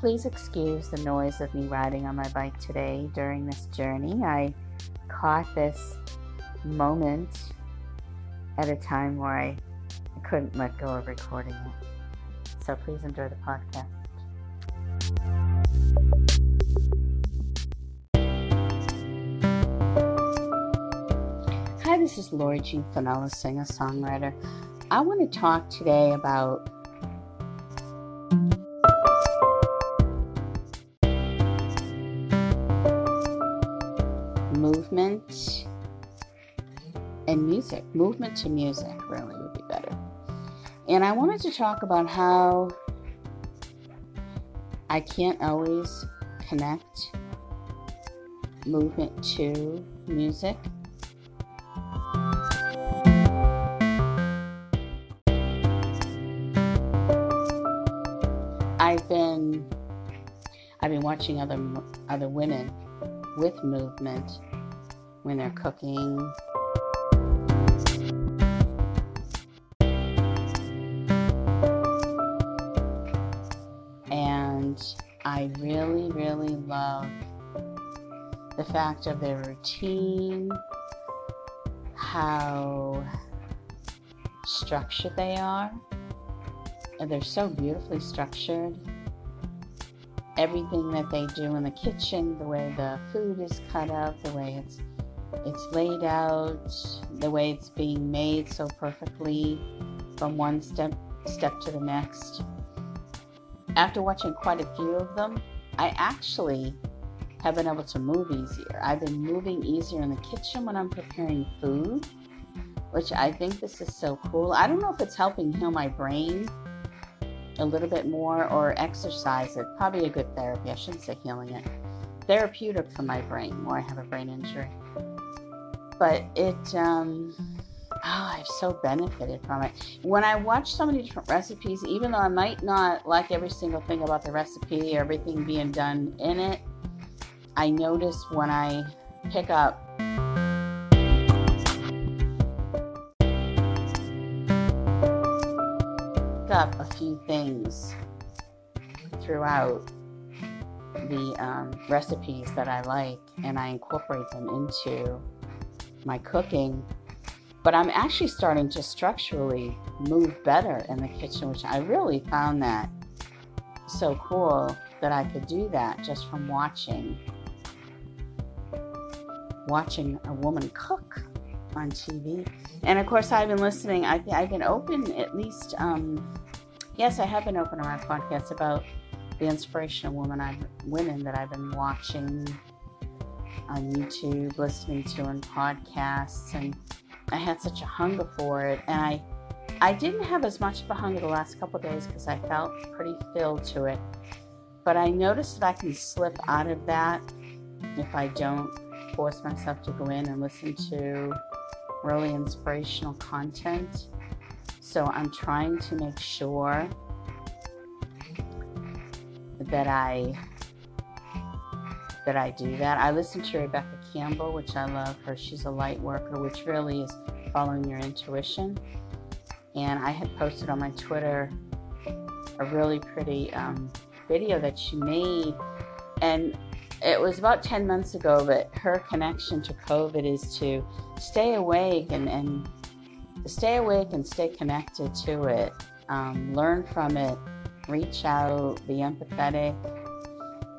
Please excuse the noise of me riding on my bike today during this journey. I caught this moment at a time where I couldn't let go of recording it. So please enjoy the podcast. Hi, this is Lori Jean Finella, singer songwriter. I want to talk today about movement and music. Movement to music, really, would be better. And I wanted to talk about how I can't always connect movement to music. I've been I've been watching other other women with movement when they're cooking. And I really, really love the fact of their routine, how structured they are. And they're so beautifully structured everything that they do in the kitchen, the way the food is cut up, the way it's it's laid out, the way it's being made so perfectly from one step step to the next. After watching quite a few of them, I actually have been able to move easier. I've been moving easier in the kitchen when I'm preparing food, which I think this is so cool. I don't know if it's helping heal my brain a little bit more or exercise it. Probably a good therapy. I shouldn't say healing it. Therapeutic for my brain, where I have a brain injury. But it, um, oh, I've so benefited from it. When I watch so many different recipes, even though I might not like every single thing about the recipe, everything being done in it, I notice when I pick up up a few things throughout the um, recipes that I like and I incorporate them into my cooking. But I'm actually starting to structurally move better in the kitchen, which I really found that so cool that I could do that just from watching watching a woman cook on TV. And of course, I've been listening. I've, I've been open at least, um, yes, I have been open on my podcast about the inspirational women I've, women that I've been watching on YouTube, listening to in podcasts, and I had such a hunger for it. And I, I didn't have as much of a hunger the last couple days because I felt pretty filled to it. But I noticed that I can slip out of that if I don't force myself to go in and listen to really inspirational content. So I'm trying to make sure that I that I do that. I listen to Rebecca Campbell, which I love her. She's a light worker, which really is following your intuition. And I had posted on my Twitter a really pretty um, video that she made, and it was about 10 months ago, but her connection to COVID is to stay awake and, and stay awake and stay connected to it, um, learn from it, reach out, be empathetic.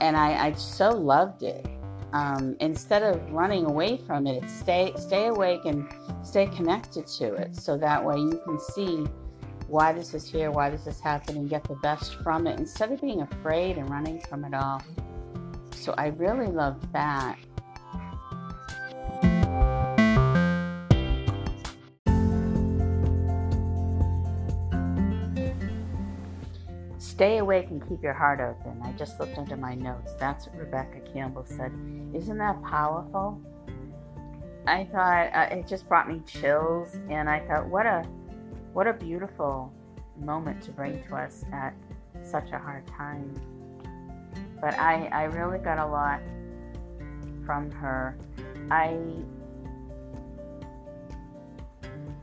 And I, I so loved it. Um, instead of running away from it, stay stay awake and stay connected to it, so that way you can see why this is here, why this is happening, and get the best from it, instead of being afraid and running from it all. So I really loved that. Stay awake and keep your heart open. I just looked into my notes. That's what Rebecca Campbell said. Isn't that powerful? I thought uh, it just brought me chills, and I thought, what a what a beautiful moment to bring to us at such a hard time. But I, I really got a lot from her. I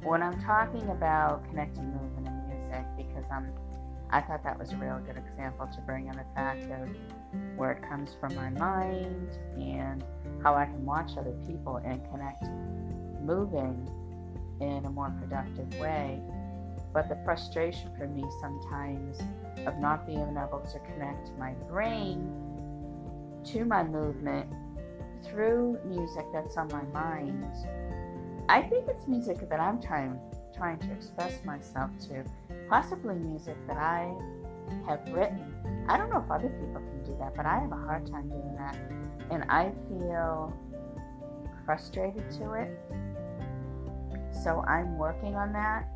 when I'm talking about connecting movement and music, because I'm I thought that was a real good example to bring in the fact of where it comes from my mind and how I can watch other people and connect moving in a more productive way. But the frustration for me sometimes of not being able to connect my brain to my movement through music that's on my mind. I think it's music that I'm trying trying to express myself to, possibly music that I have written. I don't know if other people can do that, but I have a hard time doing that. And I feel frustrated to it. So I'm working on that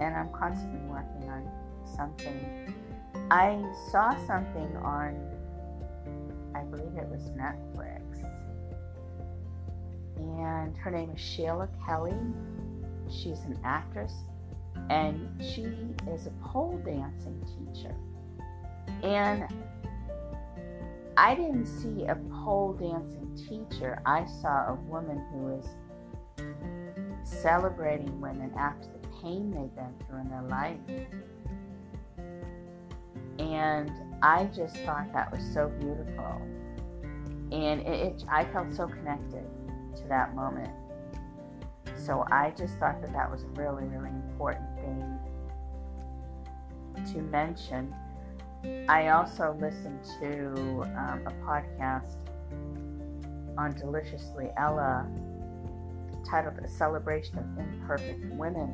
and I'm constantly working on something. I saw something on, I believe it was Netflix, and her name is Sheila Kelley. She's an actress and she is a pole dancing teacher. And I didn't see a pole dancing teacher, I saw a woman who is celebrating women after the pain they've been through in their life. And I just thought that was so beautiful. And it, it, I felt so connected to that moment. So I just thought that that was a really, really important thing to mention. I also listened to um, a podcast on Deliciously Ella titled A Celebration of Imperfect Women,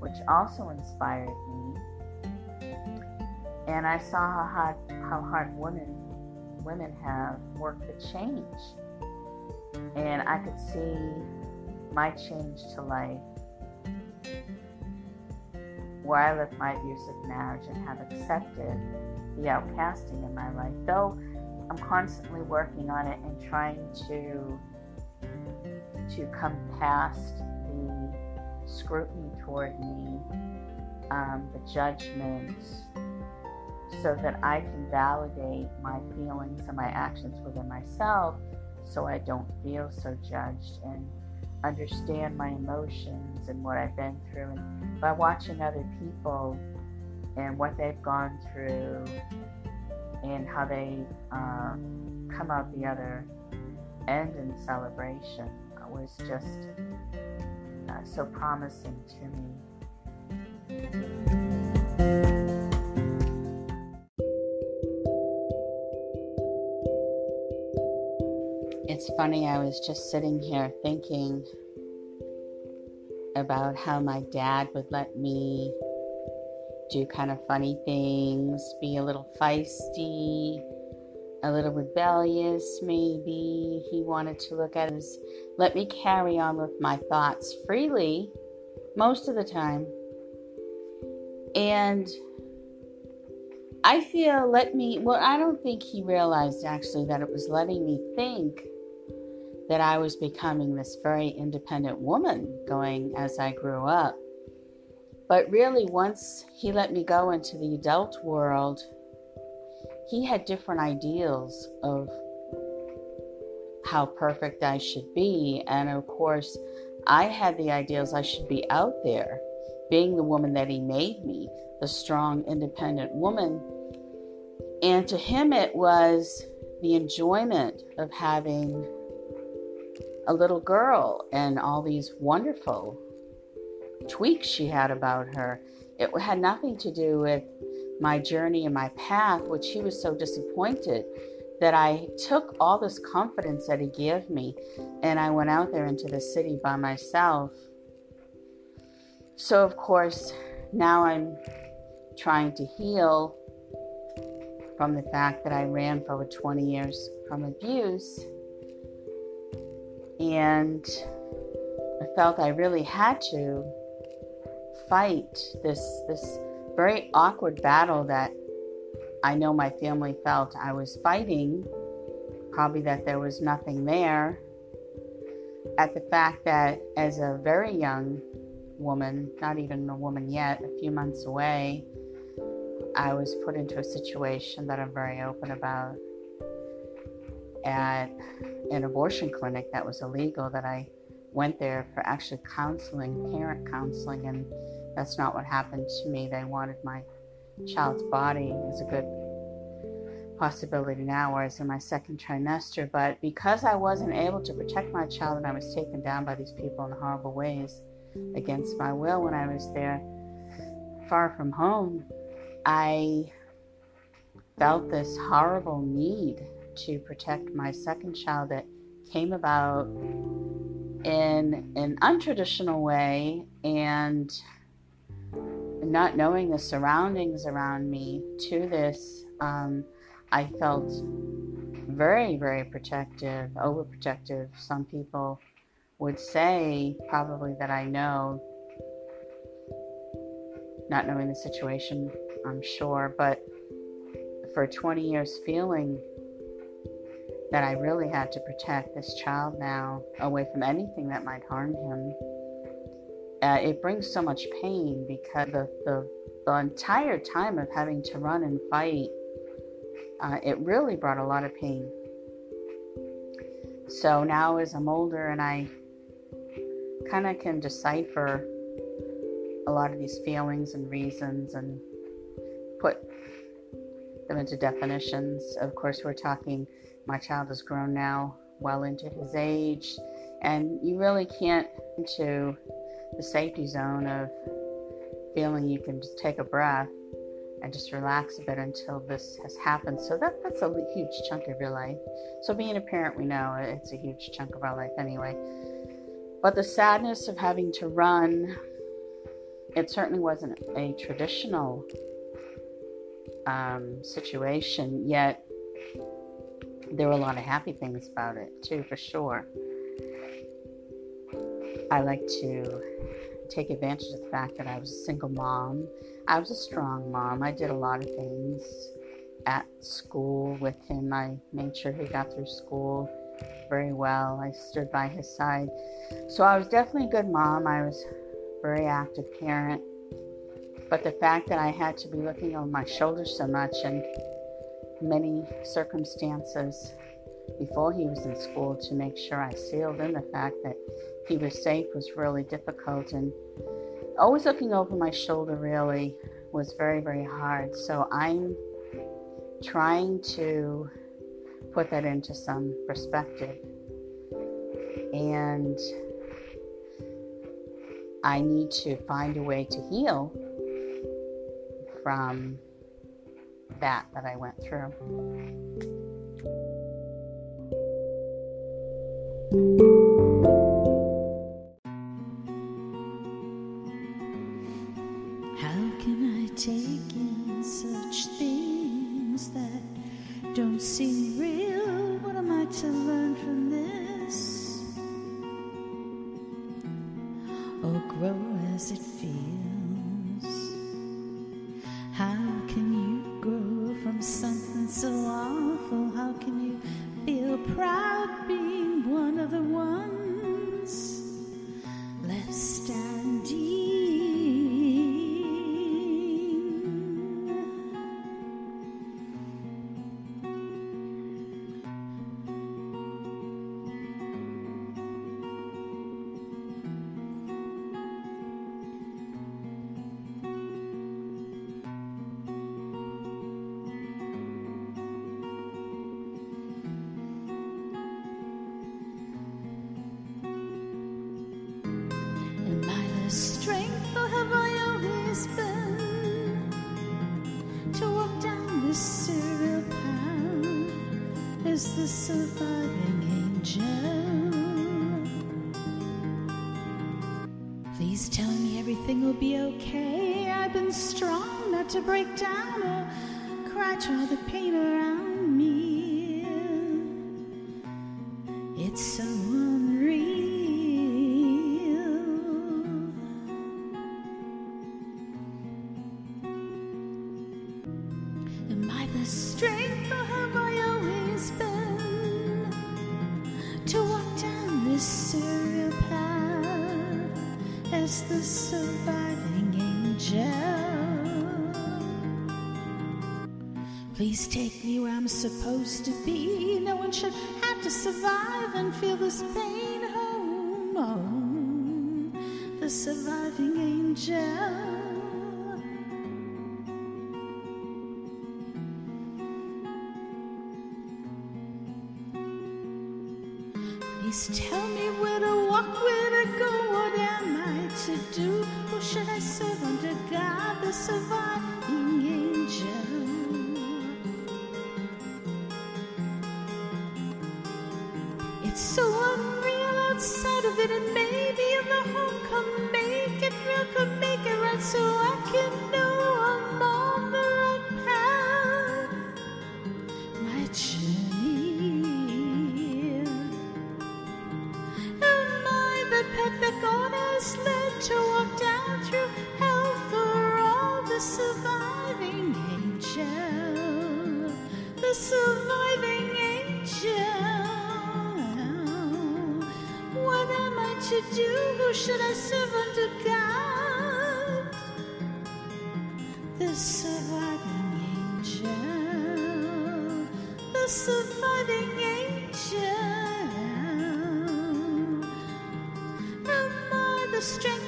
which also inspired me. And I saw how hard, how hard women women have worked to change. And I could see my change to life where I left my abusive marriage and have accepted the outcasting in my life. Though I'm constantly working on it and trying to to come past the scrutiny toward me, um, the judgments, so that I can validate my feelings and my actions within myself so I don't feel so judged and understand my emotions and what I've been through. And by watching other people and what they've gone through and how they uh, come out the other end in celebration was just uh, so promising to me. It's funny, I was just sitting here thinking about how my dad would let me do kind of funny things, be a little feisty, a little rebellious, maybe. He wanted to look at us, let me carry on with my thoughts freely most of the time. And I feel let me, well, I don't think he realized actually that it was letting me think that I was becoming this very independent woman going as I grew up. But really, once he let me go into the adult world, he had different ideals of how perfect I should be. And of course, I had the ideals I should be out there, being the woman that he made me, the strong, independent woman. And to him, it was the enjoyment of having a little girl and all these wonderful tweaks she had about her. It had nothing to do with my journey and my path, which he was so disappointed that I took all this confidence that he gave me and I went out there into the city by myself. So, of course, now I'm trying to heal from the fact that I ran for over 20 years from abuse and I felt I really had to fight this this very awkward battle that I know my family felt I was fighting, probably that there was nothing there. At the fact that as a very young woman, not even a woman yet, a few months away, I was put into a situation that I'm very open about at an abortion clinic that was illegal that I went there for actually counseling, parent counseling, and that's not what happened to me. They wanted my child's body is a good possibility now, whereas in my second trimester. But because I wasn't able to protect my child and I was taken down by these people in horrible ways against my will when I was there, far from home, I felt this horrible need to protect my second child that came about in an untraditional way and not knowing the surroundings around me to this, um, I felt very, very protective, overprotective. Some people would say, probably, that I know, not knowing the situation, I'm sure, but for 20 years feeling that I really had to protect this child now away from anything that might harm him. Uh, it brings so much pain because the, the, the entire time of having to run and fight, uh, it really brought a lot of pain. So now, as I'm older and I kind of can decipher a lot of these feelings and reasons and put them into definitions, of course, we're talking my child is grown now, well into his age, and you really can't into the safety zone of feeling you can just take a breath and just relax a bit until this has happened. So that that's a huge chunk of your life. So being a parent, we know it's a huge chunk of our life anyway. But the sadness of having to run, it certainly wasn't a traditional um, situation. Yet there were a lot of happy things about it too, for sure. I like to take advantage of the fact that I was a single mom. I was a strong mom. I did a lot of things at school with him. I made sure he got through school very well. I stood by his side. So I was definitely a good mom. I was a very active parent. But the fact that I had to be looking over my shoulder so much and many circumstances before he was in school to make sure I sealed in the fact that he was safe was really difficult. And always looking over my shoulder really was very, very hard. So I'm trying to put that into some perspective. And I need to find a way to heal from that that I went through. Feel will be okay. I've been strong not to break down or cry all the pain around me. It's so supposed to be. No one should have to survive and feel this pain. Oh, no, the surviving angel. It's so unreal outside of it, and maybe in the home come make it real, come make it right, so I can know to do? Who should I serve under God? The surviving angel. The surviving angel. Am I the strength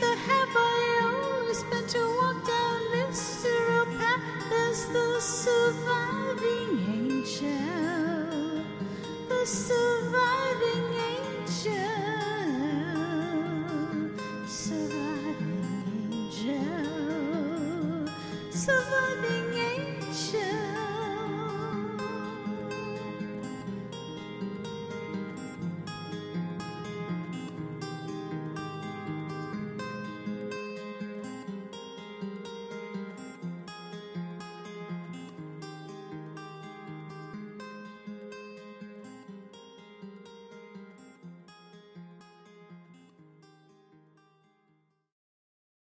Surviving